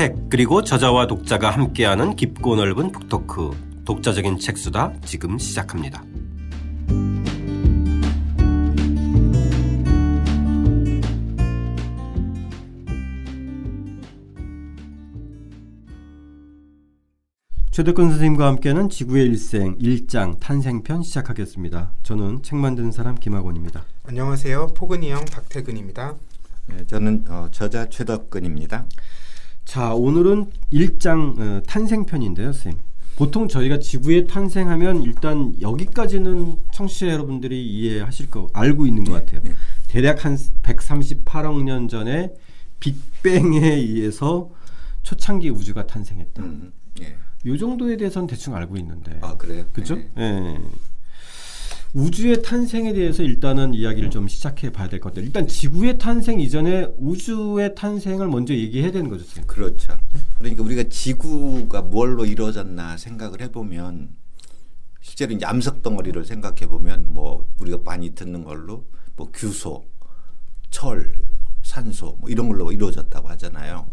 책 그리고 저자와 독자가 함께하는 깊고 넓은 북토크 독자적인 책수다 지금 시작합니다. 최덕근 선생님과 함께하는 지구의 일생 1장 탄생편 시작하겠습니다. 저는 책 만드는 사람 김학원입니다. 안녕하세요. 포근이 형 박태근입니다. 네, 저는 어, 저자 최덕근입니다. 자, 오늘은 1장 어, 탄생편인데요, 선생님. 보통 저희가 지구의 탄생하면 일단 여기까지는 청취자 여러분들이 이해하실 거 알고 있는 것 같아요. 네, 네. 대략 한 138억 년 전에 빅뱅에 의해서 초창기 우주가 탄생했다. 음, 예. 요 정도에 대해서는 대충 알고 있는데. 아 그래요? 그죠? 네. 네. 우주의 탄생에 대해서 일단은 이야기를 좀 시작해 봐야 될 것 같아요. 일단 지구의 탄생 이전에 우주의 탄생을 먼저 얘기해야 되는 거죠. 선생님. 그렇죠. 그러니까 우리가 지구가 뭘로 이루어졌나 생각을 해보면 실제로 이제 암석 덩어리를 생각해 보면 뭐 우리가 많이 듣는 걸로 뭐 규소, 철, 산소 뭐 이런 걸로 이루어졌다고 하잖아요.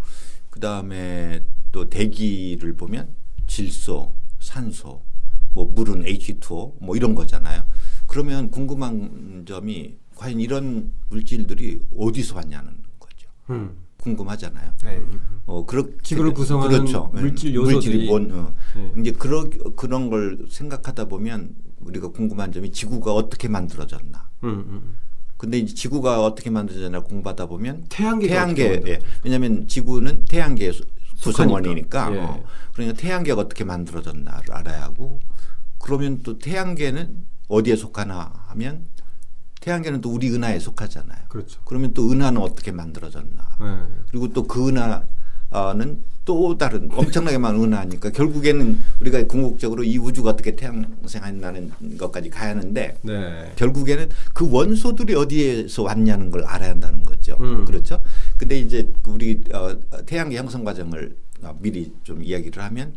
그 다음에 또 대기를 보면 질소, 산소, 뭐 물은 H2O 뭐 이런 거잖아요. 그러면 궁금한 점이 과연 이런 물질들이 어디서 왔냐는 거죠. 음. 궁금하잖아요. 네. 어 그렇 지구를 구성하는 그렇죠. 네. 물질 요소들이 물질이 뭔 어. 네. 이제 그런 그런 걸 생각하다 보면 우리가 궁금한 점이 지구가 어떻게 만들어졌나. 음, 음. 음. 근데 이제 지구가 어떻게 만들어졌나 공부하다 보면 태양계 태양계 예. 왜냐하면 지구는 태양계 구성원이니까 예. 어. 그러니까 태양계가 어떻게 만들어졌나를 알아야 하고 그러면 또 태양계는 어디에 속하나 하면 태양계는 또 우리 은하에 속하잖아요. 그렇죠. 그러면 또 은하는 어떻게 만들어졌나. 네. 그리고 또 그 은하는 또 다른 엄청나게 많은 은하니까 결국에는 우리가 궁극적으로 이 우주가 어떻게 태양생한다는 것까지 가야 하는데 네. 결국에는 그 원소들이 어디에서 왔냐는 걸 알아야 한다는 거죠. 음. 그렇죠. 근데 이제 우리 어, 태양계 형성 과정을 어, 미리 좀 이야기를 하면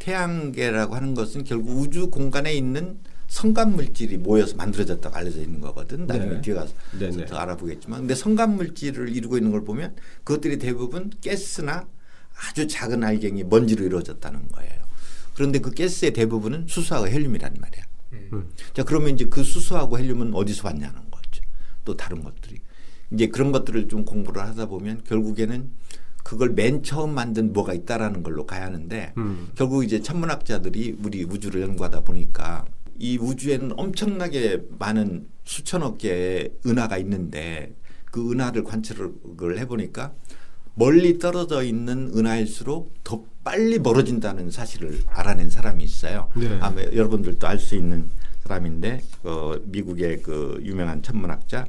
태양계라고 하는 것은 결국 우주 공간에 있는 성간 물질이 모여서 만들어졌다고 알려져 있는 거거든. 나중에 네. 뒤에 가서 네, 네. 더 알아보겠지만. 근데 성간 물질을 이루고 있는 걸 보면 그것들이 대부분 가스나 아주 작은 알갱이 먼지로 이루어졌다는 거예요. 그런데 그 가스의 대부분은 수소하고 헬륨이란 말이야. 음. 자, 그러면 이제 그 수소하고 헬륨은 어디서 왔냐는 거죠. 또 다른 것들이. 이제 그런 것들을 좀 공부를 하다 보면 결국에는 그걸 맨 처음 만든 뭐가 있다라는 걸로 가야 하는데 음. 결국 이제 천문학자들이 우리 우주를 연구하다 보니까 이 우주에는 엄청나게 많은 수천억 개의 은하가 있는데 그 은하를 관찰을 해보니까 멀리 떨어져 있는 은하일수록 더 빨리 멀어진다는 사실을 알아낸 사람이 있어요. 네. 아마 여러분들도 알 수 있는 사람인데 어, 미국의 그 유명한 천문학자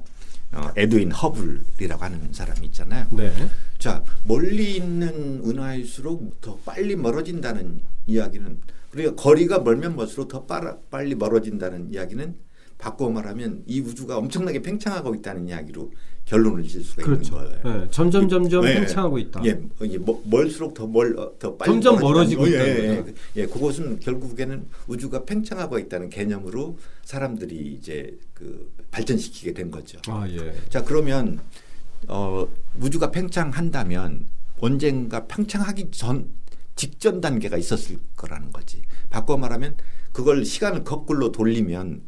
어, 에드윈 허블이라고 하는 사람이 있잖아요. 네. 자 멀리 있는 은하일수록 더 빨리 멀어진다는 이야기는 그러니까 거리가 멀면 멀수록 더 빠라, 빨리 멀어진다는 이야기는 바꿔 말하면 이 우주가 엄청나게 팽창하고 있다는 이야기로 결론을 질 수가 그렇죠. 있는 거예요. 네, 점점 점점 네, 팽창하고 있다. 예, 예 멀수록 더 멀더 어, 빨리 점점 멀어지고 있다. 예, 예, 예, 그것은 결국에는 우주가 팽창하고 있다는 개념으로 사람들이 이제 그 발전시키게 된 거죠. 아, 예. 자, 그러면 어, 우주가 팽창한다면 언젠가 팽창하기 전 직전 단계가 있었을 거라는 거지. 바꿔 말하면 그걸 시간을 거꾸로 돌리면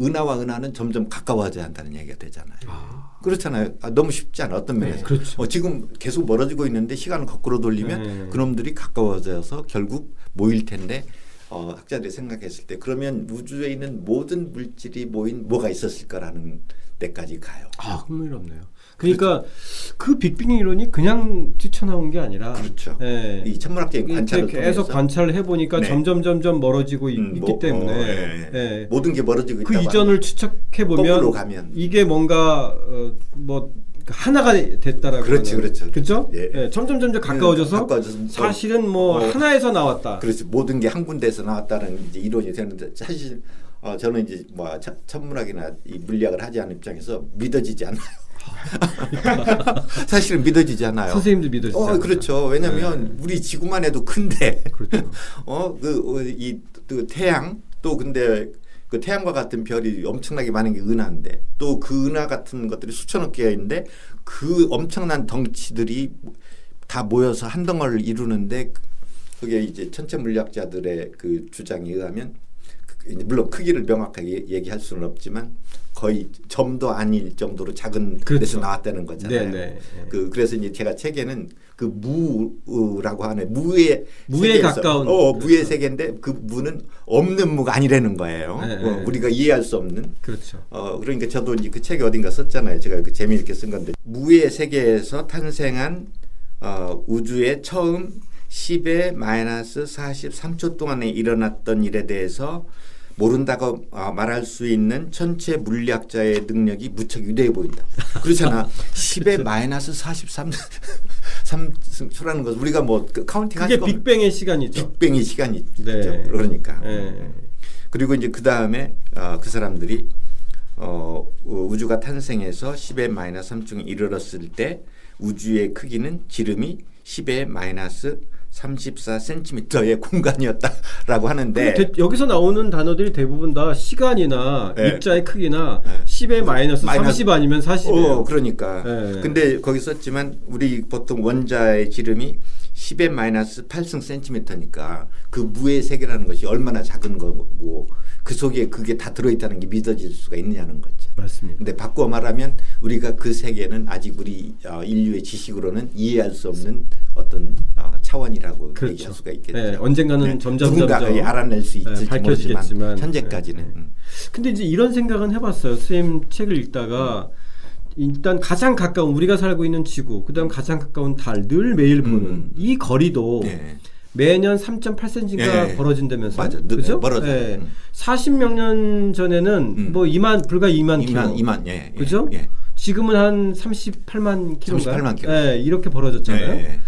은하와 은하는 점점 가까워져야 한다는 얘기가 되잖아요. 아. 그렇잖아요. 아, 너무 쉽지 않아 어떤 네, 면에서. 네, 그렇죠. 어, 지금 계속 멀어지고 있는데 시간을 거꾸로 돌리면 네. 그놈들이 가까워져서 결국 모일 텐데 어, 학자들이 생각했을 때 그러면 우주에 있는 모든 물질이 모인 뭐가 있었을 거라는 데까지 가요. 아, 흥미롭네요. 그러니까 그렇죠. 그 빅뱅 이론이 그냥 뛰쳐나온 게 아니라 그렇죠. 예. 이 천문학적인 관찰을 계속 통해서. 관찰을 해보니까 네. 점점 점점 멀어지고 음, 있기 뭐, 때문에 어, 예. 예. 모든 게 멀어지고 그 이전을 추측해 보면 이게 뭔가 어, 뭐 하나가 됐다라고 그렇지 그렇죠 그렇죠 예. 예. 점점 점점 가까워져서, 음, 가까워져서 사실은 뭐 어, 하나에서 나왔다 그렇지 모든 게 한 군데에서 나왔다는 이제 이론이 되는데 사실 어, 저는 이제 뭐 천문학이나 이 물리학을 하지 않은 입장에서 믿어지지 않아요. 사실은 믿어지지 않아요. 선생님도 믿어지지 어, 그렇죠. 왜냐하면 네. 우리 지구만 해도 큰데, 그렇죠. 어, 그, 어, 이, 그 태양, 또 근데 그 태양과 같은 별이 엄청나게 많은 게 은하인데, 또 그 은하 같은 것들이 수천억 개가 있는데, 그 엄청난 덩치들이 다 모여서 한 덩어리를 이루는데 그게 이제 천체 물리학자들의 그 주장에 의하면 물론 크기를 명확하게 얘기할 수는 없지만 거의 점도 아닐 정도로 작은 그렇죠. 데서 나왔다는 거잖아요. 네네. 네. 그 그래서 이제 제가 책에는 그 무라고 하는 무의 무에 가까운 어 무의 세계인데 그 무는 없는 무가 아니라는 거예요. 네, 어, 네. 우리가 이해할 수 없는. 그렇죠. 어 그러니까 저도 이제 그 책에 어딘가 썼잖아요. 제가 그 재미있게 쓴 건데 무의 세계에서 탄생한 어, 우주의 처음 10의 마이너스 43초 동안에 일어났던 일에 대해서 모른다고 어, 말할 수 있는 천체 물리학자의 능력이 무척 위대해 보인다. 그렇잖아. 10의 마이너스 43 3초라는 것은 우리가 뭐그 counting 그게 빅뱅의 시간이죠. 빅뱅의 시간이죠. 네. 그러니까. 네. 그리고 이제 그 다음에 어, 그 사람들이 어, 우주가 탄생해서 10의 마이너스 3중에 이르렀을 때 우주의 크기는 지름이 10의 마이너스 34cm의 공간이었다라고 하는데 대, 여기서 나오는 단어들이 대부분 다 시간이나 네. 입자의 크기나 네. 10의 마이너스, 마이너스 30 아니면 40이에요. 어, 그러니까. 네. 근데 거기 썼지만 우리 보통 원자의 지름이 10의 마이너스 8승 센티미터니까 그 무의 세계라는 것이 얼마나 작은 거고 그 속에 그게 다 들어있다는 게 믿어질 수가 있느냐는 거죠. 맞습니다. 근데 바꿔 말하면 우리가 그 세계는 아직 우리 어, 인류의 지식으로는 이해할 수 없는 어떤 어, 차원이라고 그렇죠. 얘기할 수가 있겠죠. 네, 언젠가는 네. 점점 누군가 점점 알아낼 수 있을지 네, 밝혀지겠지만 현재까지는. 네. 음. 근데 이제 이런 생각은 해봤어요. 선생님 책을 읽다가 일단 가장 가까운 우리가 살고 있는 지구, 그다음 가장 가까운 달 늘 매일 보는 음. 이 거리도. 네. 매년 3.8cm가 예, 예. 벌어진다면서. 맞아. 그죠? 벌어져. 예. 음. 40몇 년 전에는 음. 뭐 2만 불과 2만, 2만 킬로. 2만 예. 예 그죠? 예. 지금은 한 38만 킬로인가? 38만 킬로. 예, 이렇게 벌어졌잖아요. 예,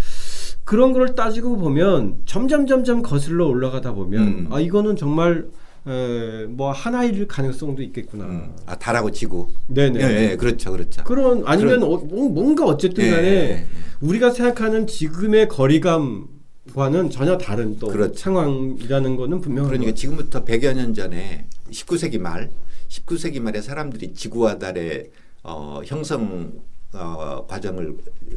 그런 걸 따지고 보면 점점 점점 거슬러 올라가다 보면 음. 아 이거는 정말 에, 뭐 하나일 가능성도 있겠구나. 음. 아 달하고 지구. 네네. 예, 예, 그렇죠, 그렇죠. 그런 아니면 그런, 어, 뭐, 뭔가 어쨌든간에 우리가 생각하는 지금의 거리감 과는 전혀 다른 또 그렇죠. 상황이라는 거는 분명한 그러니까 지금부터 100여 년 전에 19세기 말 19세기 말에 사람들이 지구와 달의 어, 형성 어, 과정을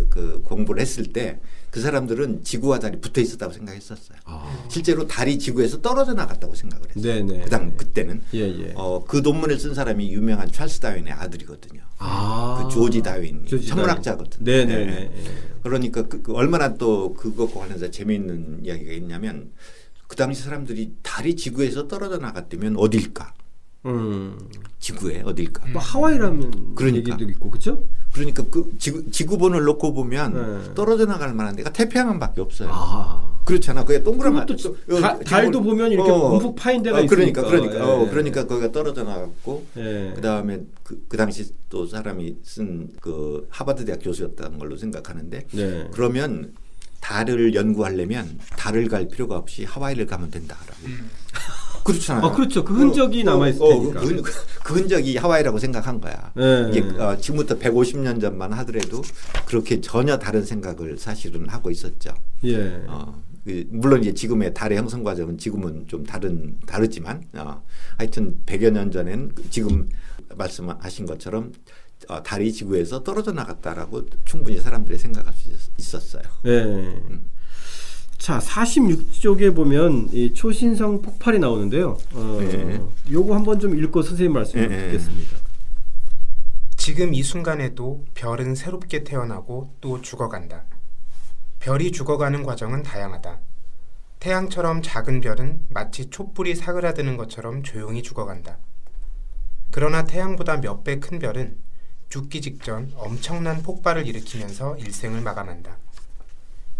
그 공부를 했을 때 그 사람들은 지구와 달이 붙어 있었다고 생각했었어요. 아. 실제로 달이 지구에서 떨어져 나갔다고 생각을 했어요. 네네. 그당 그때는 예, 예. 어, 그 논문을 쓴 사람이 유명한 찰스 다윈의 아들이거든요. 아. 그 조지 다윈 천문학자거든요. 네네. 네. 그러니까 그, 그 얼마나 또 그것과 관련해서 재미있는 이야기가 있냐면 그 당시 사람들이 달이 지구에서 떨어져 나갔다면 어딜까? 음. 지구에 어딜까? 뭐 하와이라면 그러니까. 얘기도 있고 그렇죠? 그러니까 그 지구 지구본을 놓고 보면 네. 떨어져 나갈 만한 데가 태평양밖에 없어요. 아. 그렇잖아. 그게 동그란 또 다, 달도 보면 이렇게 어, 움푹 파인 데가 어, 그러니까, 있으니까. 그러니까 어, 예. 그러니까 거기가 떨어져 나갔고 예. 그다음에 그, 그 당시 또 사람이 쓴 그 하버드 대학 교수였다는 걸로 생각하는데 네. 그러면 달을 연구하려면 달을 갈 필요가 없이 하와이를 가면 된다라고. 음. 그렇잖아요. 어, 그렇죠. 그 흔적이 어, 남아 있을 어, 테니까. 그, 그, 흔적이 하와이라고 생각한 거야. 네. 이게 어, 지금부터 150년 전만 하더라도 그렇게 전혀 다른 생각을 사실은 하고 있었죠. 예. 어, 그, 물론 이제 지금의 달의 형성 과정은 지금은 좀 다른 다르지만 어, 하여튼 100여 년 전엔 지금 말씀하신 것처럼 어, 달이 지구에서 떨어져 나갔다라고 충분히 사람들이 생각할 수 있었어요. 네. 음. 자, 46쪽에 보면 이 초신성 폭발이 나오는데요. 어, 네. 요거 한번 좀 읽고 선생님 말씀 네. 듣겠습니다. 지금 이 순간에도 별은 새롭게 태어나고 또 죽어간다. 별이 죽어가는 과정은 다양하다. 태양처럼 작은 별은 마치 촛불이 사그라드는 것처럼 조용히 죽어간다. 그러나 태양보다 몇 배 큰 별은 죽기 직전 엄청난 폭발을 일으키면서 일생을 마감한다.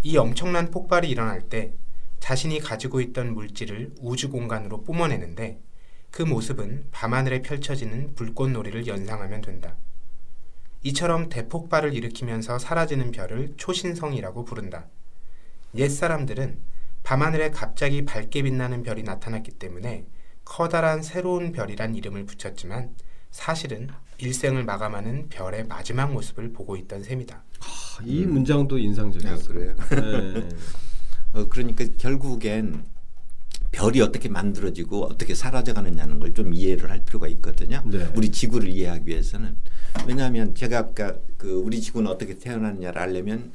이 엄청난 폭발이 일어날 때 자신이 가지고 있던 물질을 우주 공간으로 뿜어내는데 그 모습은 밤하늘에 펼쳐지는 불꽃놀이를 연상하면 된다. 이처럼 대폭발을 일으키면서 사라지는 별을 초신성이라고 부른다. 옛 사람들은 밤하늘에 갑자기 밝게 빛나는 별이 나타났기 때문에 커다란 새로운 별이란 이름을 붙였지만 사실은 일생을 마감하는 별의 마지막 모습을 보고 있던 셈이다. 이 음. 문장도 인상적이었어요. 아, 그래요. 네. 어, 그러니까 결국엔 별이 어떻게 만들어지고 어떻게 사라져가느냐는 걸 좀 이해를 할 필요가 있거든요. 네. 우리 지구를 이해하기 위해서는 왜냐하면 제가 아까 그 우리 지구는 어떻게 태어났냐를 알려면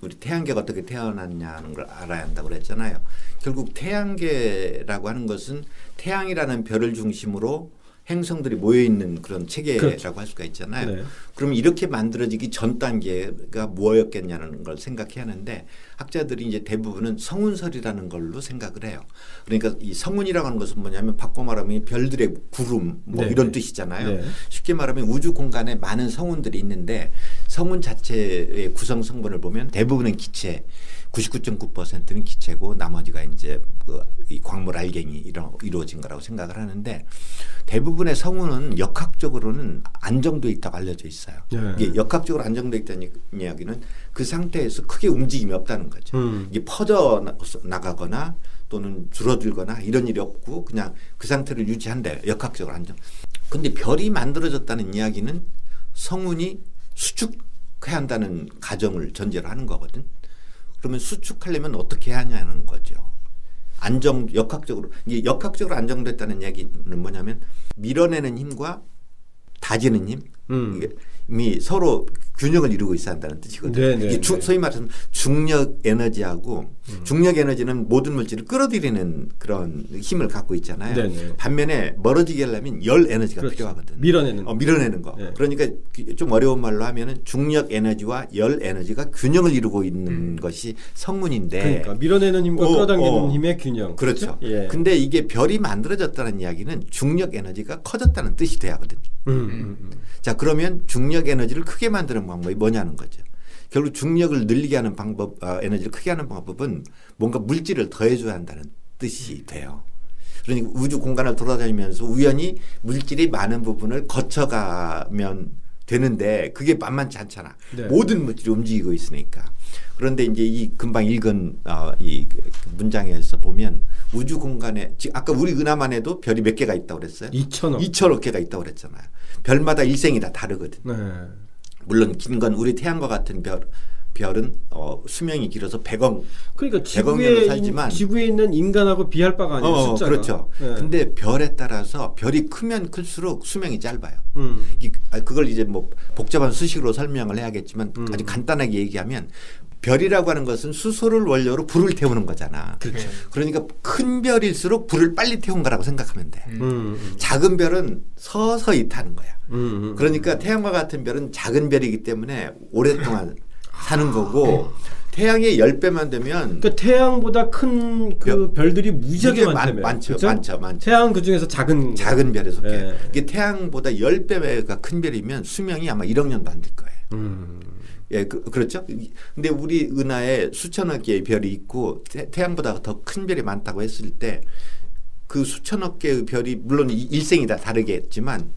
우리 태양계가 어떻게 태어났냐는 걸 알아야 한다고 그랬잖아요. 결국 태양계라고 하는 것은 태양이라는 별을 중심으로 행성들이 모여 있는 그런 체계라고 그렇죠. 할 수가 있잖아요. 네. 그럼 이렇게 만들어지기 전 단계가 뭐였겠냐는 걸 생각해야 하는데 학자들이 이제 대부분은 성운설이라는 걸로 생각을 해요. 그러니까 이 성운이라고 하는 것은 뭐냐면 바꿔 말하면 별들의 구름 뭐 네. 이런 뜻이잖아요. 네. 쉽게 말하면 우주 공간에 많은 성운들이 있는데 성운 자체의 구성 성분을 보면 대부분은 기체 99.9%는 기체고 나머지가 이제 그이 광물 알갱이 이런 이루어진 거라고 생각을 하는데 대부분의 성운은 역학적으로는 안정돼 있다고 알려져 있어요. 네. 이게 역학적으로 안정돼 있다는 이야기는 그 상태에서 크게 움직임이 없다는 거죠. 음. 이게 퍼져 나가거나 또는 줄어들거나 이런 일이 없고 그냥 그 상태를 유지한대 역학적으로 안정. 근데 별이 만들어졌다는 이야기는 성운이 수축해야 한다는 가정을 전제로 하는 거거든. 그러면 수축하려면 어떻게 하냐는 거죠. 안정 역학적으로 이게 역학적으로 안정됐다는 얘기는 뭐냐면 밀어내는 힘과 다지는 힘 음. 이미 서로 균형을 이루고 있어야 한다는 뜻이거든요. 네, 네, 이게 주, 네. 소위 말해서 중력 에너지하고 음. 중력 에너지는 모든 물질을 끌어들이는 그런 힘을 갖고 있잖아요. 네네. 네. 반면에 멀어지게 하려면 열 에너지가 그렇죠. 필요하거든요. 밀어내는 어, 밀어내는 거. 네. 그러니까 좀 어려운 말로 하면은 중력 에너지와 열 에너지가 균형을 이루고 있는 음. 것이 성문인데. 그러니까 밀어내는 힘과 어, 끌어당기는 어. 힘의 균형. 그렇죠. 그렇죠? 예. 근데 이게 별이 만들어졌다는 이야기는 중력 에너지가 커졌다는 뜻이 돼야 하거든요. 음, 음, 음. 자 그러면 중력 에너지를 크게 만드는 방법이 뭐냐는 거죠. 결국 중력을 늘리게 하는 방법, 어, 에너지를 크게 하는 방법은 뭔가 물질을 더해줘야 한다는 뜻이 돼요. 그러니까 우주 공간을 돌아다니면서 우연히 물질이 많은 부분을 거쳐가면 되는데 그게 만만치 않잖아. 네. 모든 물질이 움직이고 있으니까. 그런데 이제 이 금방 읽은 어, 이 문장에서 보면 우주 공간에 아까 우리 은하만 해도 별이 몇 개가 있다고 그랬어요? 2천억. 2천억 개가 있다고 그랬잖아요. 별마다 일생이 다 다르거든. 네. 물론 긴 건 우리 태양과 같은 별 별은 어, 수명이 길어서 100억 그러니까 지구에 살지만 지구에 있는 인간하고 비할 바가 아니에요. 어, 숫자가. 그렇죠. 네. 근데 별에 따라서 별이 크면 클수록 수명이 짧아요. 음. 이, 아, 그걸 이제 뭐 복잡한 수식으로 설명을 해야겠지만 음. 아주 간단하게 얘기하면 별이라고 하는 것은 수소를 원료로 불을 태우는 거잖아. 그렇죠. 그러니까 큰 별일수록 불을 빨리 태운 거라고 생각하면 돼. 음. 음, 음. 작은 별은 서서히 타는 거야. 음, 그러니까 태양과 같은 별은 작은 별이기 때문에 오랫동안 사는 거고 태양의 10배만 되면 그 태양보다 큰 그 별들이 무지하게 많다면 많죠. 그렇죠? 많죠. 많죠. 태양 그중에서 작은 작은 별에 속해. 예. 이게 태양보다 10배가 큰 별이면 수명이 아마 1억 년도 안 될 거예요. 음. 예, 그, 렇죠 근데 우리 은하에 수천억 개의 별이 있고 태, 양보다 더 큰 별이 많다고 했을 때 그 수천억 개의 별이 물론 일생이 다 다르겠지만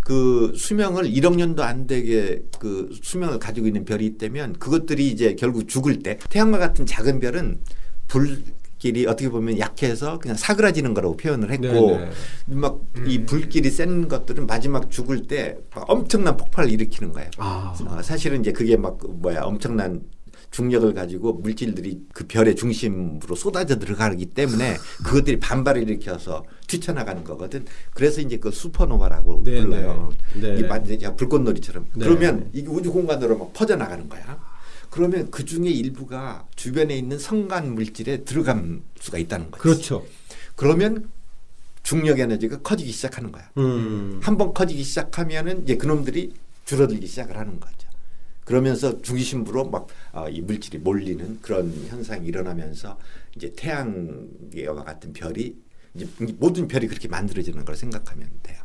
그 수명을 1억 년도 안 되게 그 수명을 가지고 있는 별이 있다면 그것들이 이제 결국 죽을 때 태양과 같은 작은 별은 불 길이 어떻게 보면 약해서 그냥 사그라지는 거라고 표현을 했고 막이 음. 불길이 센 것들은 마지막 죽을 때 엄청난 폭발을 일으키는 거예요. 아. 어, 사실은 이제 그게 막 뭐야 엄청난 중력을 가지고 물질들이 그 별의 중심으로 쏟아져 들어가기 때문에 그것들이 반발을 일으켜서 튀쳐나가는 거거든. 그래서 이제 그 슈퍼노바라고 네, 불러요. 네. 이 완전 불꽃놀이처럼. 네. 그러면 이게 우주 공간으로 막 퍼져나가는 거야. 그러면 그 중에 일부가 주변에 있는 성간 물질에 들어갈 수가 있다는 거죠. 그렇죠. 그러면 중력 에너지가 커지기 시작하는 거야. 음. 한번 커지기 시작하면은 이제 그놈들이 줄어들기 시작을 하는 거죠. 그러면서 중심부로 막이 어, 물질이 몰리는 그런 현상이 일어나면서 이제 태양계와 같은 별이 이제 모든 별이 그렇게 만들어지는 걸 생각하면 돼요.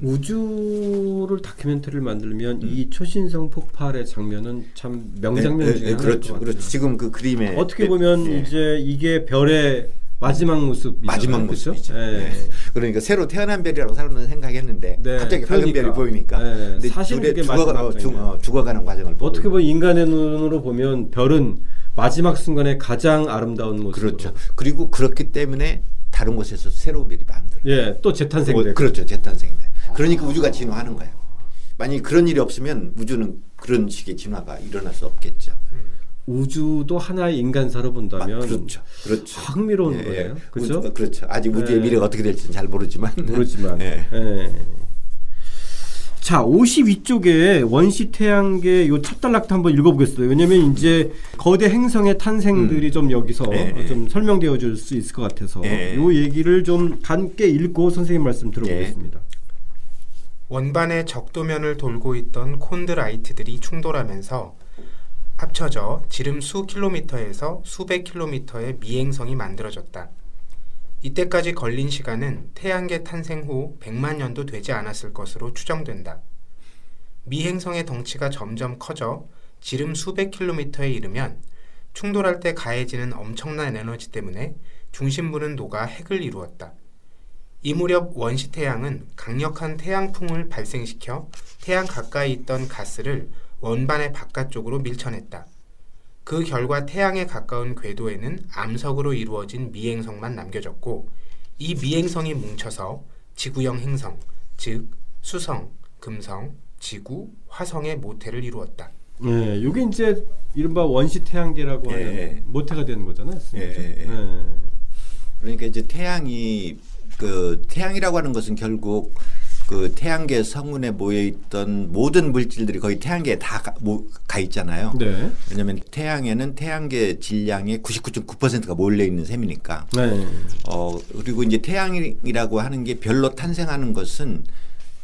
우주를 다큐멘터리를 만들면 음. 이 초신성 폭발의 장면은 참 명장면 네, 네, 중에 네, 그렇죠. 그렇죠. 지금 그 그림에 어떻게 보면 네. 이제 이게 별의 마지막 모습 마지막 모습이죠. 네. 네. 그러니까 새로 태어난 별이라고 사람들은 생각했는데 네. 갑자기 밝은 별이 보이니까. 네. 사실 그게 죽어, 어, 죽, 어, 죽어 가는 과정을 어떻게 보면 인간의 눈으로 보면 별은 마지막 순간에 가장 아름다운 모습. 그렇죠. 그리고 그렇기 때문에 다른 곳에서 새로운 별이 만들어. 예, 또 재탄생돼. 어, 그렇죠, 재탄생돼. 그러니까 아. 우주가 진화하는 거예요. 만약 그런 일이 없으면 우주는 그런 식의 진화가 일어날 수 없겠죠. 음. 우주도 하나의 인간사로 본다면 아, 그렇죠. 그렇죠. 흥미로운 예, 예. 거예요. 그렇죠? 우주, 그렇죠. 아직 우주의 예. 미래가 어떻게 될지는 잘 모르지만 모르지만. 예. 예. 자, 52쪽에 원시 태양계 요 첫 단락도 한번 읽어보겠어요. 왜냐면 이제 거대 행성의 탄생들이 음. 좀 여기서 네. 좀 설명되어 줄 수 있을 것 같아서 네. 요 얘기를 좀 함께 읽고 선생님 말씀 들어보겠습니다. 네. 원반의 적도면을 돌고 있던 콘드라이트들이 충돌하면서 합쳐져 지름 수 킬로미터에서 수백 킬로미터의 미행성이 만들어졌다. 이때까지 걸린 시간은 태양계 탄생 후 100만 년도 되지 않았을 것으로 추정된다. 미 행성의 덩치가 점점 커져 지름 수백 킬로미터에 이르면 충돌할 때 가해지는 엄청난 에너지 때문에 중심부는 녹아 핵을 이루었다. 이 무렵 원시 태양은 강력한 태양풍을 발생시켜 태양 가까이 있던 가스를 원반의 바깥쪽으로 밀쳐냈다. 그 결과 태양에 가까운 궤도에는 암석으로 이루어진 미행성만 남겨졌고 이 미행성이 뭉쳐서 지구형 행성, 즉 수성, 금성, 지구, 화성의 모태를 이루었다. 네, 이게 이제 이른바 원시 태양계라고 예. 하는 모태가 되는 거잖아요. 예. 네. 그러니까 이제 태양이 그 태양이라고 하는 것은 결국 그 태양계 성운에 모여 있던 모든 물질들이 거의 태양계에 다가 있잖아요. 네. 왜냐하면 태양에는 태양계 질량의 99.9%가 몰려 있는 셈이니까. 네. 어 그리고 이제 태양이라고 하는 게 별로 탄생하는 것은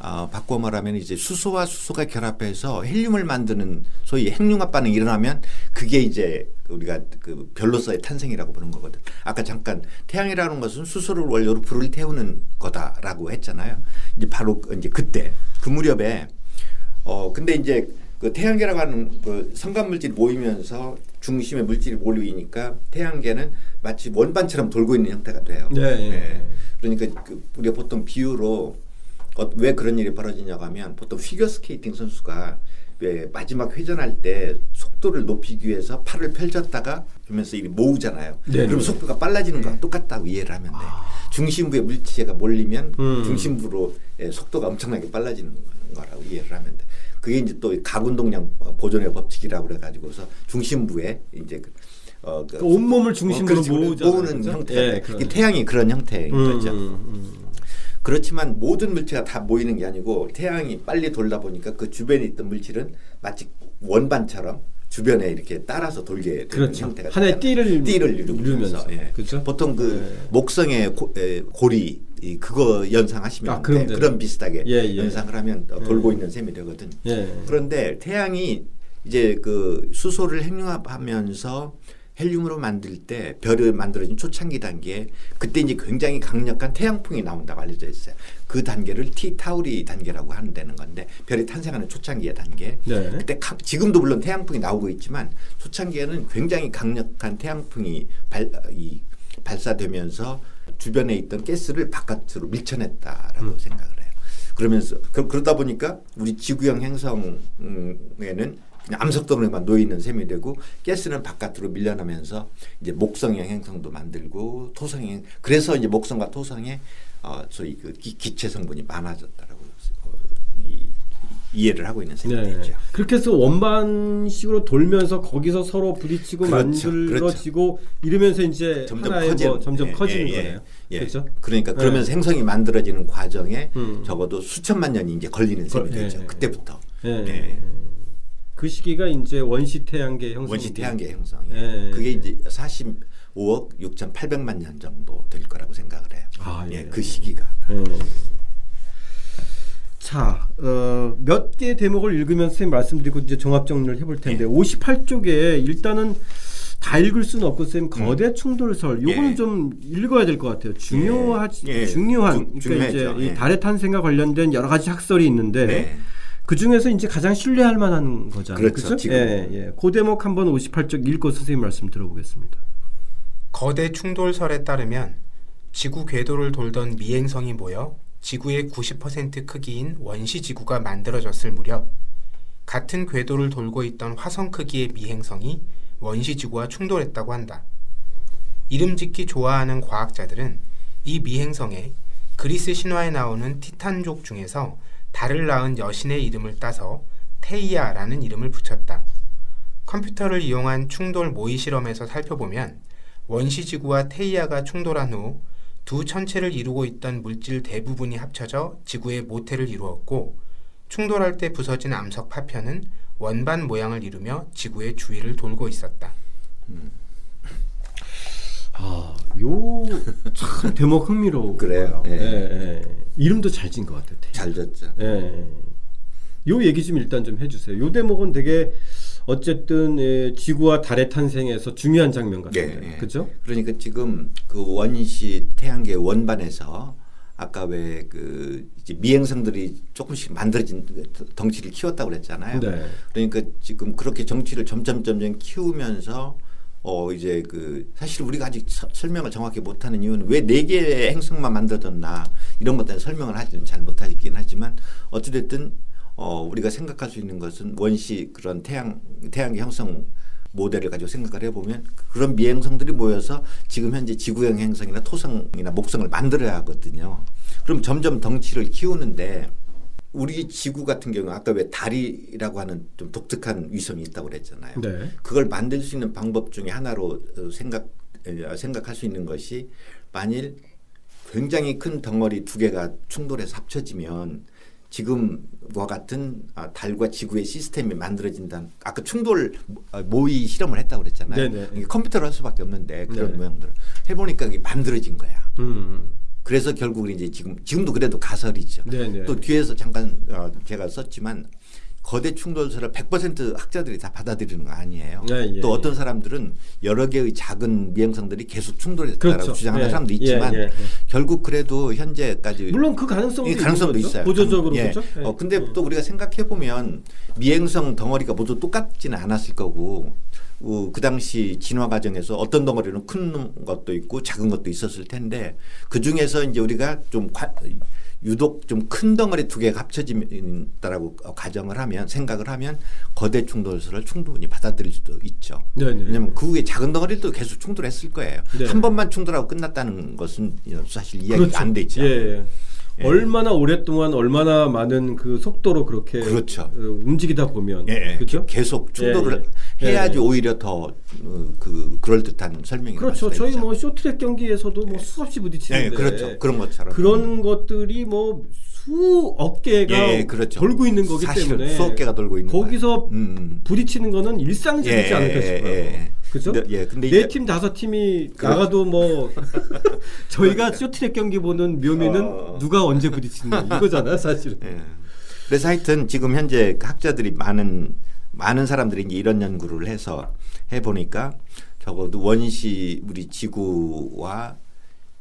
어, 바꿔 말하면 이제 수소와 수소가 결합해서 헬륨을 만드는 소위 핵융합 반응이 일어나면 그게 이제 우리가 그 별로서의 탄생이라고 보는 거거든. 아까 잠깐 태양이라는 것은 수소를 원료로 불을 태우는 거다라고 했잖아요. 이제 바로 이제 그때 그 무렵에 어 근데 이제 그 태양계라고 하는 그 성간 물질이 모이면서 중심에 물질이 몰리니까 태양계는 마치 원반처럼 돌고 있는 형태가 돼요. 네. 네. 그러니까 그 우리가 보통 비유로 어, 왜 그런 일이 벌어지냐고 하면 보통 피겨 스케이팅 선수가 왜 마지막 회전할 때 속도를 높이기 위해서 팔을 펼쳤다가 그러면서 이게 모으잖아요. 네. 그럼 속도가 빨라지는 거랑 똑같다고 이해를 하면 돼. 아. 중심부에 물체가 몰리면 음. 중심부로 예, 속도가 엄청나게 빨라지는 거라고 이해를 하면 돼. 그게 이제 또 각운동량 보존의 법칙이라고 그래가지고서 중심부에 이제 그, 어, 그, 그 온몸을 중심으로 어, 모으는 형태. 예, 태양이 그런 형태인 음, 거죠. 음, 음. 그렇지만 모든 물체가 다 모이는 게 아니고 태양이 빨리 돌다 보니까 그 주변에 있던 물질은 마치 원반처럼 주변에 이렇게 따라서 돌게 되는 그렇죠. 형태가 하나의 띠를 띠를 이루면서 예. 그렇죠? 보통 그 네. 목성의 고, 에, 고리 이 그거 연상하시면 아, 돼. 그런 비슷하게 예, 예. 연상을 하면 예. 돌고 있는 셈이 되거든. 예. 그런데 태양이 이제 그 수소를 핵융합하면서 헬륨으로 만들 때 별을 만들어진 초창기 단계에 그때 이제 굉장히 강력한 태양풍이 나온다고 알려져 있어요. 그 단계를 티 타우리 단계라고 하는 건데 별이 탄생하는 초창기의 단계. 네. 그때 지금도 물론 태양풍이 나오고 있지만 초창기에는 굉장히 강력한 태양풍이 발, 이, 발사되면서 주변에 있던 가스를 바깥으로 밀쳐냈다라고 음. 생각을 해요. 그러면서 그, 그러다 보니까 우리 지구형 행성에는 암석덩어리만 놓여 있는 셈이 되고 가스는 바깥으로 밀려나면서 이제 목성형 행성도 만들고 토성형 그래서 이제 목성과 토성에 어 소위 그 기, 체 성분이 많아졌다라고 어, 이, 이해를 하고 있는 셈이 네. 되죠. 그렇게 해서 원반식으로 돌면서 거기서 서로 부딪히고 그렇죠. 만들어지고 그렇죠. 이러면서 이제 점점 커지 뭐 점점 예, 커지는 예, 예, 거네요. 예. 그렇죠? 그러니까 그러면서 네. 행성이 만들어지는 과정에 음. 적어도 수천만 년이 이제 걸리는 셈이 되죠. 예, 그때부터. 예. 그 시기가 이제 원시 태양계 형성. 원시 태양계 형성. 예. 그게 이제 45억 6,800만 년 정도 될 거라고 생각을 해요. 아, 예. 예. 그 시기가. 예. 자, 어, 몇 개 대목을 읽으면 선생님 말씀드리고 이제 종합 정리를 해볼 텐데 예. 58쪽에 일단은 다 읽을 수는 없고 선생님 거대 음. 충돌설 요거는 예. 좀 읽어야 될 것 같아요. 중요하지 예. 중요한 중, 그러니까 이제 이 달의 탄생과 관련된 여러 가지 학설이 있는데 네. 그 중에서 이제 가장 신뢰할 만한 거잖아요. 그렇죠. 그렇죠? 예, 예. 그 대목 한번 58쪽 읽고 선생님 말씀 들어보겠습니다. 거대 충돌설에 따르면 지구 궤도를 돌던 미행성이 모여 지구의 90% 크기인 원시 지구가 만들어졌을 무렵 같은 궤도를 돌고 있던 화성 크기의 미행성이 원시 지구와 충돌했다고 한다. 이름 짓기 좋아하는 과학자들은 이 미행성에 그리스 신화에 나오는 티탄족 중에서 달을 낳은 여신의 이름을 따서 테이아라는 이름을 붙였다. 컴퓨터를 이용한 충돌 모의 실험에서 살펴보면 원시지구와 테이아가 충돌한 후 두 천체를 이루고 있던 물질 대부분이 합쳐져 지구의 모태를 이루었고 충돌할 때 부서진 암석 파편은 원반 모양을 이루며 지구의 주위를 돌고 있었다. 음. 아, 요 참 대목 흥미로워. 그래요. 예. 예, 예. 이름도 잘 지은 것 같아요. 잘 졌죠. 예. 요 얘기 좀 일단 좀 해주세요. 요 대목은 되게 어쨌든 예, 지구와 달의 탄생에서 중요한 장면 같아요. 예, 예. 그죠? 그러니까 지금 그 원시 태양계 원반에서 아까 왜 그 미행성들이 조금씩 만들어진 덩치를 키웠다고 그랬잖아요. 네. 그러니까 지금 그렇게 정치를 점점 점점 키우면서 어 이제 그 사실 우리가 아직 서, 설명을 정확히 못하는 이유는 왜 네 개의 행성만 만들어졌나 이런 것들은 설명을 하지는 잘 못하긴 하지만 어찌됐든 어 우리가 생각할 수 있는 것은 원시 그런 태양 태양계 형성 모델을 가지고 생각을 해보면 그런 미행성들이 모여서 지금 현재 지구형 행성이나 토성이나 목성을 만들어야 하거든요. 그럼 점점 덩치를 키우는데 우리 지구 같은 경우 아까 왜 달이라고 하는 좀 독특한 위성이 있다고 그랬잖아요. 네. 그걸 만들 수 있는 방법 중에 하나로 생각 생각할 수 있는 것이 만일 굉장히 큰 덩어리 두 개가 충돌해서 합쳐지면 지금과 같은 아, 달과 지구의 시스템이 만들어진다는 아까 충돌 아, 모의 실험을 했다고 그랬잖아요. 네네. 이게 컴퓨터로 할 수밖에 없는데 그런 네 모양들 해보니까 이게 만들어진 거야. 음. 그래서 결국은 이제 지금 지금도 그래도 가설이죠. 네네. 또 뒤에서 잠깐 어, 제가 썼지만 거대 충돌설을 100% 학자들이 다 받아들이는 거 아니에요. 네, 예, 또 어떤 사람들은 여러 개의 작은 미행성들이 계속 충돌했다라고 그렇죠. 주장하는 예, 사람도 있지만 예, 예, 예, 결국 그래도 현재까지 물론 그 가능성도, 가능성도 있어요. 보조적으로 예. 그렇죠. 어, 근데 또 우리가 생각해 보면 미행성 덩어리가 모두 똑같지는 않았을 거고 어, 그 당시 진화 과정에서 어떤 덩어리는 큰 것도 있고 작은 것도 있었을 텐데 그 중에서 이제 우리가 좀 과, 유독 좀 큰 덩어리 두 개가 합쳐진다라고 가정을 하면 생각을 하면 거대 충돌설을 충분히 받아들일 수도 있죠. 네네. 네. 왜냐하면 그 후에 작은 덩어리도 계속 충돌했을 거예요. 네. 한 번만 충돌하고 끝났다는 것은 사실 이야기가 그렇죠. 안 되죠. 예, 예. 예. 얼마나 오랫동안 얼마나 많은 그 속도로 그렇게 그렇죠. 어, 움직이다 보면 예. 그렇죠? 계속 충돌을 예. 해야지 예. 오히려 더그 어, 그럴 듯한 설명이 그렇죠. 저희 있죠. 뭐 쇼트랙 경기에서도 뭐 예. 수없이 부딪히는데 그렇죠. 그런 것처럼 그런 음. 것들이 뭐 수억 개가 예, 그렇죠. 돌고 있는 거기 때문에 수억 개가 돌고 있는 거기서 음, 음. 부딪히는 거는 일상적이지 예, 않을까 싶어요. 그죠? 예, 근데 네팀 다섯 팀이 그 나가도 뭐 저희가 쇼트랙 경기 보는 묘미는 어... 누가 언제 부딪히는 이거잖아 사실은. 예. 그래서 하여튼 지금 현재 학자들이 많은 많은 사람들이 이제 이런 연구를 해서 해 보니까 적어도 원시 우리 지구와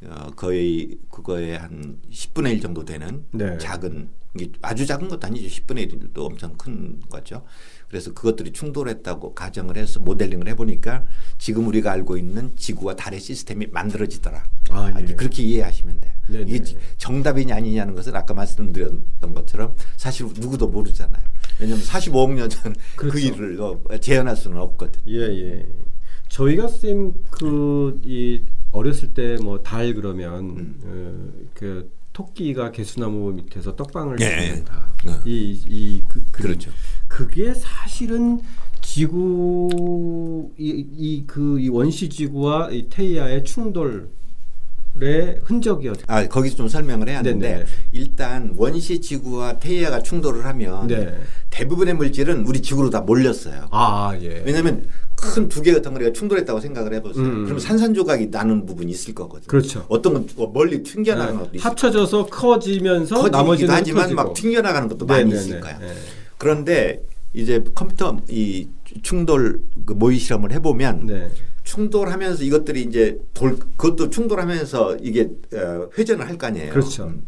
어, 거의 그거에 한 10분의 1 정도 되는 네. 작은 이게 아주 작은 것도 아니죠. 10분의 1도 엄청 큰 거죠. 그래서 그것들이 충돌했다고 가정을 해서 모델링을 해보니까 지금 우리가 알고 있는 지구와 달의 시스템이 만들어지더라. 아, 예. 그렇게 이해하시면 돼요. 네네. 이게 정답이냐 아니냐는 것은 아까 말씀드렸던 것처럼 사실 누구도 모르잖아요. 왜냐하면 45억 년 전그 그렇죠. 일을 어, 재현할 수는 없거든. 예, 예. 저희가 쌤그이 어렸을 때 뭐 달 그러면 음. 어, 그 토끼가 개수나무 밑에서 떡방을 씹는다. 예. 네. 이이 그, 그, 그 렇죠. 그게 사실은 지구 이그 이 원시 지구와 이 테이아의 충돌 의 흔적이었죠. 아 거기서 좀 설명을 해야 하는데 네네. 일단 원시 지구와 테이아가 충돌을 하면 네. 대부분의 물질은 우리 지구로 다 몰렸어요. 아 예. 왜냐하면 큰 두 개의 덩어리가 충돌했다고 생각을 해보세요. 음. 그럼 산산조각이 나는 부분이 있을 거거든요. 그렇죠. 어떤 건뭐 멀리 튕겨나가는 네. 것도 있을 합쳐져서 커지면서 나머지는 하지만 흩어지고. 막 튕겨나가는 것도 네네네. 많이 있을 거야. 네. 그런데 이제 컴퓨터 이 충돌 그 모의 실험을 해보면 네. 충돌하면서 이것들이 이제 돌 그것도 충돌하면서 이게 어, 회전을 할 거 아니에요. 그렇죠. 음.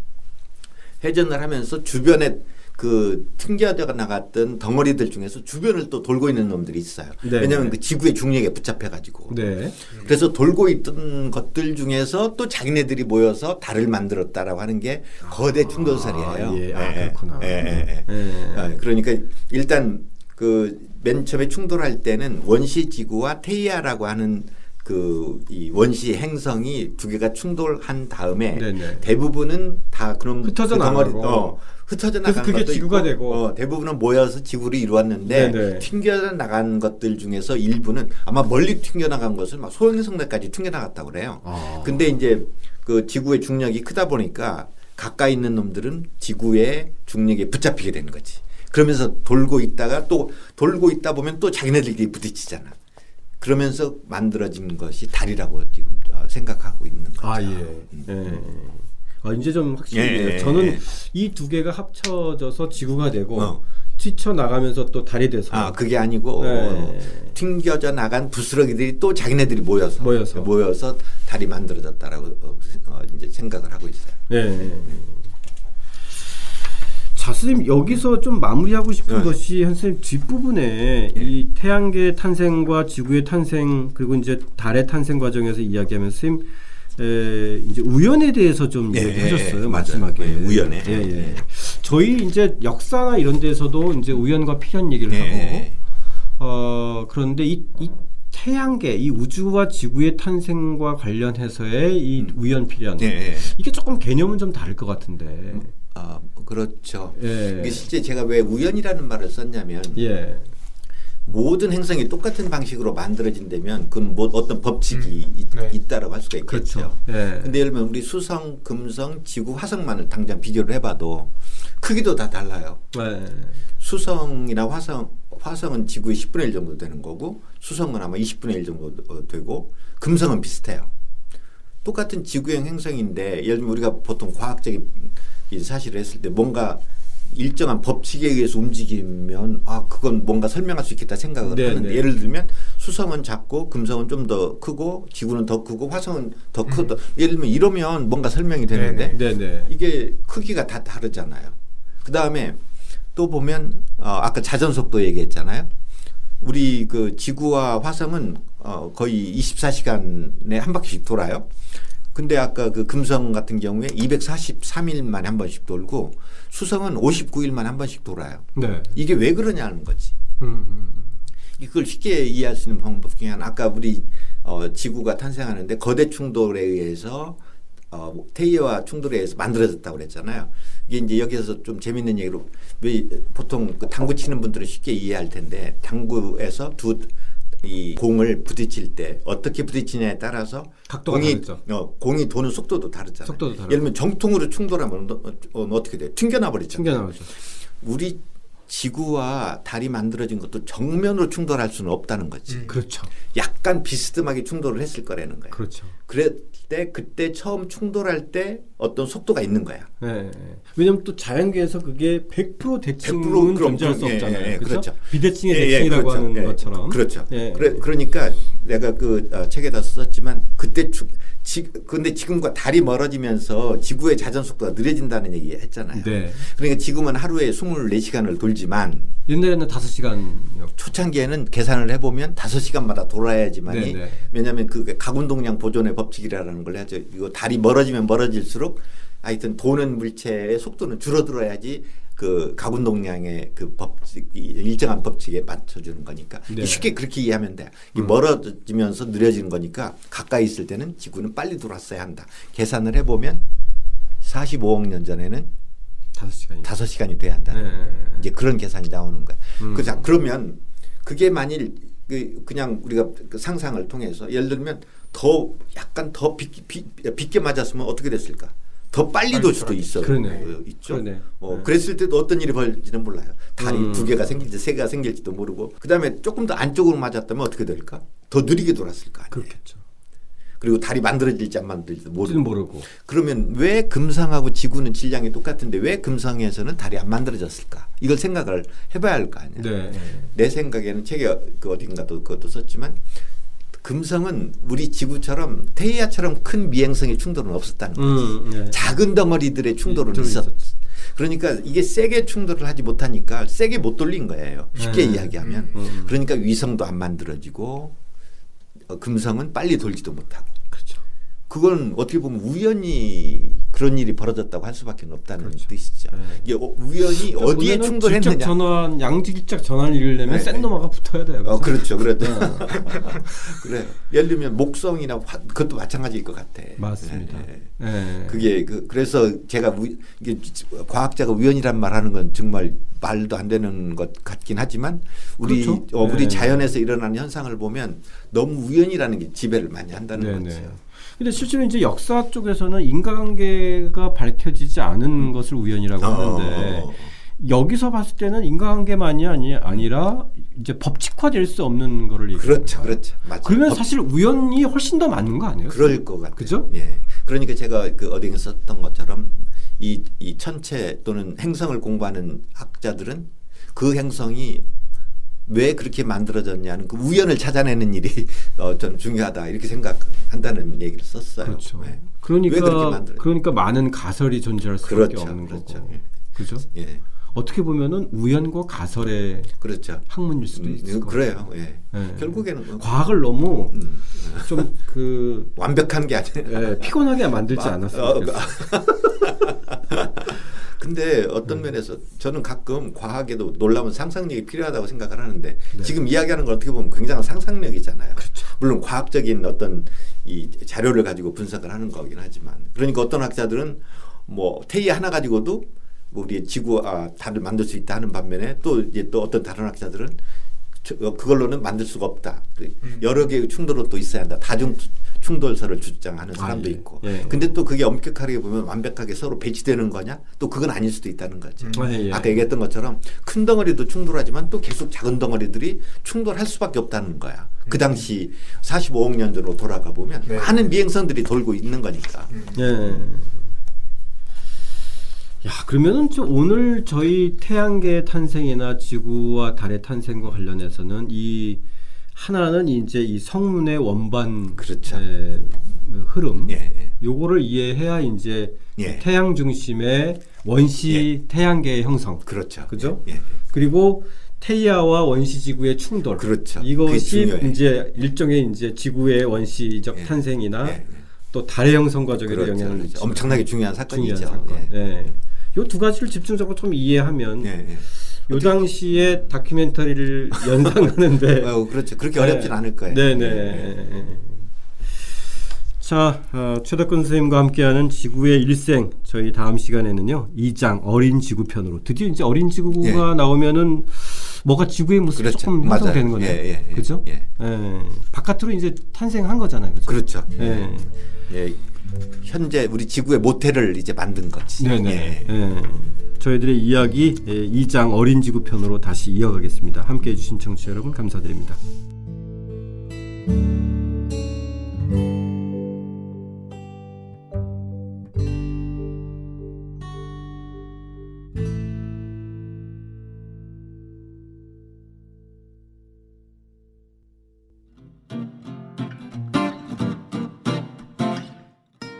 회전을 하면서 주변에 그 튕겨져 나갔던 덩어리들 중에서 주변을 또 돌고 있는 놈들이 있어요. 네. 왜냐하면 그 지구의 중력에 붙잡혀 가지고. 네. 그래서 돌고 있던 것들 중에서 또 자기네들이 모여서 달을 만들었다라고 하는 게 거대 충돌설이에요. 아, 예. 아, 그렇구나. 예, 예, 예. 예. 그러니까 일단 그 맨 처음에 충돌할 때는 원시 지구와 테이아라고 하는 그 이 원시 행성이 두 개가 충돌한 다음에 네네. 대부분은 다 그런 흩어져 그 덩어리 어, 흩어져 나간 그게 것도 지구가 있고, 되고 어, 대부분은 모여서 지구를 이루었는데 네네. 튕겨 나간 것들 중에서 일부는 아마 멀리 튕겨 나간 것을 막 소행성대까지 튕겨 나갔다고 그래요. 아. 근데 이제 그 지구의 중력이 크다 보니까 가까이 있는 놈들은 지구의 중력에 붙잡히게 되는 거지. 그러면서 돌고 있다가 또 돌고 있다 보면 또 자기네들끼리 부딪히잖아. 그러면서 만들어진 것이 달이라고 지금 어, 생각하고 있는 거죠. 아 예. 음. 예. 아, 이제 좀 확실히 예, 예, 저는 예. 이두 개가 합쳐져서 지구가 되고 어. 튀쳐 나가면서 또 달이 돼서 아 그게 아니고 네. 튕겨져 나간 부스러기들이 또 자기네들이 모여서 모여서, 모여서 달이 만들어졌다라고 어, 이제 생각을 하고 있어요. 네. 자, 선생님 여기서 좀 마무리하고 싶은 네. 것이 선생님 뒷부분에 네. 이 태양계 탄생과 지구의 탄생 그리고 이제 달의 탄생 과정에서 이야기하면서 선생님 에, 이제 우연에 대해서 좀 예, 얘기하셨어요 예, 마지막에 예, 우연에 예, 예. 저희 이제 역사나 이런 데서도 이제 우연과 필연 얘기를 예, 하고 예. 어 그런데 이, 이 태양계 이 우주와 지구의 탄생과 관련해서의 이 음. 우연 필연 이게 조금 개념은 좀 다를 것 같은데 음, 아 그렇죠 이게 실제 제가 왜 우연이라는 말을 썼냐면 모든 행성이 똑같은 방식으로 만들어진다면 그건 뭐 어떤 법칙이 음. 네. 있다라고 할 수가 있겠죠. 그렇죠. 네. 근데 예를 들면 우리 수성, 금성, 지구, 화성만을 당장 비교를 해봐도 크기도 다 달라요. 네. 수성이나 화성, 화성은 지구의 10분의 1 정도 되는 거고 수성은 아마 20분의 1 정도 되고 금성은 비슷해요. 똑같은 지구형 행성인데 예를 들면 우리가 보통 과학적인 사실을 했을 때 뭔가 일정한 법칙에 의해서 움직이면 아 그건 뭔가 설명할 수 있겠다 생각을 네 하는데 네. 예를 들면 수성은 작고 금성은 좀 더 크고 지구는 더 크고 화성은 더 음. 크다 예를 들면 이러면 뭔가 설명이 되는데 네네. 네네. 이게 크기가 다 다르잖아요. 그 다음에 또 보면 어, 아까 자전 속도 얘기했잖아요. 우리 그 지구와 화성은 어, 거의 24시간에 한 바퀴씩 돌아요. 근데 아까 그 금성 같은 경우에 243일 만에 한 번씩 돌고 수성은 59일 만에 한 번씩 돌아요. 네. 이게 왜 그러냐는 거지. 음, 음, 음. 이걸 쉽게 이해할 수 있는 방법 중에 하나 아까 우리 어, 지구가 탄생하는데 거대 충돌에 의해서 어, 태희와 충돌에 의해서 만들어졌다고 그랬잖아요. 이게 이제 여기서 좀 재밌는 얘기로 왜 보통 그 당구 치는 분들은 쉽게 이해할 텐데 당구에서 두 이 공을 부딪힐 때 어떻게 부딪히냐에 따라서 공이 어, 공이 도는 속도도 다르잖아요. 속도도 예를 들면 정통으로 충돌하면 어, 어, 떻게 돼? 튕겨나 버리잖아요. 튕겨나버죠. 우리 지구와 달이 만들어진 것도 정면으로 충돌할 수는 없다는 거지. 음. 그렇죠. 약간 비스듬하게 충돌을 했을 거라는 거예요. 그렇죠. 그래 때 그때 처음 충돌할 때 어떤 속도가 있는 거야. 네. 왜냐하면 또 자연계에서 그게 100% 대칭은 존재할 수 없잖아요. 예, 예, 그렇죠? 그렇죠. 비대칭의 예, 예 대칭이라고 그렇죠. 하는 예, 것처럼. 그렇죠. 예. 그래 그러니까 내가 그 어, 책에다 썼지만 그때 추, 지, 근데 지금과 달이 멀어지면서 지구의 자전 속도가 느려진다는 얘기 했잖아요. 네. 그러니까 지금은 하루에 24시간을 돌지만 옛날에는 5시간 초창기에는 계산을 해 보면 5시간마다 돌아야지만이 네, 네. 왜냐하면 그 가군동량 보존의 법칙이라는 걸 하죠. 이거 달이 멀어지면 멀어질수록 하여튼 도는 물체의 속도는 줄어들어야지 그 가군 동량의 그 법칙 일정한 법칙에 맞춰주는 거니까 네. 쉽게 그렇게 이해하면 돼. 이 음. 멀어지면서 느려지는 거니까 가까이 있을 때는 지구는 빨리 돌았어야 한다. 계산을 해보면 45억 년 전에는 5시간이 5시간이 돼야 한다. 네. 이제 그런 계산이 나오는 거야. 음. 그자 그러면 그게 만일 그 그냥 우리가 그 상상을 통해서 예를 들면 더 약간 더 빗, 빗, 빗게 맞았으면 어떻게 됐을까? 더 빨리 돌 수도 있어. 그러네. 어, 있죠. 그러네. 어, 네. 그랬을 때도 어떤 일이 벌지는 몰라요. 다리 음. 두 개가 생길지 세 개가 생길지도 모르고. 그다음에 조금 더 안쪽으로 맞았다면 어떻게 될까? 더 느리게 돌았을 거 아니에요. 그렇겠죠. 그리고 달이 만들어질지 안 만들지도 모르고. 모르고. 그러면 왜 금상하고 지구는 질량이 똑같은데 왜 금상에서는 달이 안 만들어졌을까? 이걸 생각을 해봐야 할 거 아니에요. 네. 내 생각에는 책에 그 어딘가도 그것도 썼지만 금성은 우리 지구처럼 태이아처럼 큰 미행성의 충돌은 없었다는 거지. 음, 네. 작은 덩어리들의 충돌은 있었. 그러니까 이게 세게 충돌을 하지 못하니까 세게 못 돌린 거예요. 쉽게 네. 이야기하면. 음, 음. 그러니까 위성도 안 만들어지고 어, 금성은 빨리 돌지도 못하고. 그건 어떻게 보면 우연히 그런 일이 벌어졌다고 할 수밖에 없다는 그렇죠. 뜻이죠. 네. 이게 어, 우연히 그러니까 어디에 충돌했느냐. 전환 양직적 전환을 이루려면 네. 센노마가 붙어야 돼요. 어, 그렇죠, 그렇죠. 그래. 예를 들면 목성이나 화, 그것도 마찬가지일 것 같아. 맞습니다. 네. 네. 그게 그 그래서 제가 우, 이게 과학자가 우연이란 말하는 건 정말 말도 안 되는 것 같긴 하지만 우리 그렇죠? 어, 우리 네. 자연에서 일어나는 현상을 보면 너무 우연이라는 게 지배를 많이 한다는 네, 네. 거죠. 근데 실제로 이제 역사 쪽에서는 인과관계가 밝혀지지 않은 것을 우연이라고 하는데 어. 여기서 봤을 때는 인과관계만이 아니 아니라 이제 법칙화될 수 없는 거를 얘기하는 그렇죠, 그렇죠. 맞아요. 그러면 법... 사실 우연이 훨씬 더 많은 거 아니에요? 그럴 것 같아요. 그죠? 예. 그러니까 제가 그 어디에 썼던 것처럼 이, 이 천체 또는 행성을 공부하는 학자들은 그 행성이 왜 그렇게 만들어졌냐는 그 우연을 찾아내는 일이 어, 저는 중요하다 이렇게 생각한다는 얘기를 썼어요. 그렇죠. 네. 그러니까 그러니까 많은 가설이 존재할 수밖에 그렇죠. 없는 그렇죠. 거고. 그죠? 예. 어떻게 보면은 우연과 가설의 그렇죠. 학문일 수도 음, 있을 그래요. 예. 예. 결국에는 뭐 과학을 너무 음. 좀그 완벽한 게 아니라 예, 피곤하게 만들지 않았어요. 어, 근데 어떤 면에서 저는 가끔 과학에도 놀라운 상상력이 필요하다고 생각을 하는데 네. 지금 이야기하는 걸 어떻게 보면 굉장한 상상력이잖아요. 그렇죠. 물론 과학적인 어떤 이 자료를 가지고 분석을 하는 거긴 하지만 그러니까 어떤 학자들은 뭐 태희 하나 가지고도 우리 지구 아 달을 만들 수 있다 하는 반면에 또 이제 또 어떤 다른 학자들은 어, 그걸로는 만들 수가 없다. 음. 여러 개의 충돌은 또 있어야 한다. 다중 충돌설을 주장하는 사람도 아, 예. 있고. 예. 근데 또 그게 엄격하게 보면 완벽하게 서로 배치되는 거냐? 또 그건 아닐 수도 있다는 거죠. 음. 아, 예. 아까 얘기했던 것처럼 큰 덩어리도 충돌하지만 또 계속 작은 덩어리들이 충돌할 수밖에 없다는 거야. 그 음. 당시 45억 년 전으로 돌아가 보면 네. 많은 미행성들이 돌고 있는 거니까. 음. 예. 야, 그러면은 오늘 저희 태양계의 탄생이나 지구와 달의 탄생과 관련해서는 이 하나는 이제 이 성문의 원반 그렇죠. 흐름 예, 예. 요거를 이해해야 이제 예. 태양 중심의 원시 예. 태양계의 형성 그렇죠. 그죠? 예, 예. 그리고 태야와 원시 지구의 충돌 그렇죠. 이것이 이제 일종의 이제 지구의 원시적 탄생이나 또 달의 형성 과정에도 그렇죠. 영향을 그렇죠. 엄청나게 중요한 사건이죠. 중요한 사건. 예. 요두 가지를 집중적으로 좀 이해하면 예, 예. 요 당시에 다큐멘터리를 연상하는데 어, 그렇죠. 그렇게 어렵진 네. 않을 거예요. 네네. 네. 자, 어, 최덕근 선생님과 함께하는 지구의 일생 저희 다음 시간에는요 2장 어린 지구 편으로 드디어 이제 어린 지구가 예. 나오면은 뭐가 지구의 모습이 그렇죠. 조금 형성되는 거네요. 예, 예, 예, 그죠? 예. 예. 바깥으로 이제 탄생한 거잖아요. 그죠? 그렇죠. 예. 예. 현재 우리 지구의 모태를 이제 만든 거지. 네네. 예. 예. 저희들의 이야기 2장 예, 어린 지구 편으로 다시 이어가겠습니다. 함께 해 주신 청취자 여러분 감사드립니다.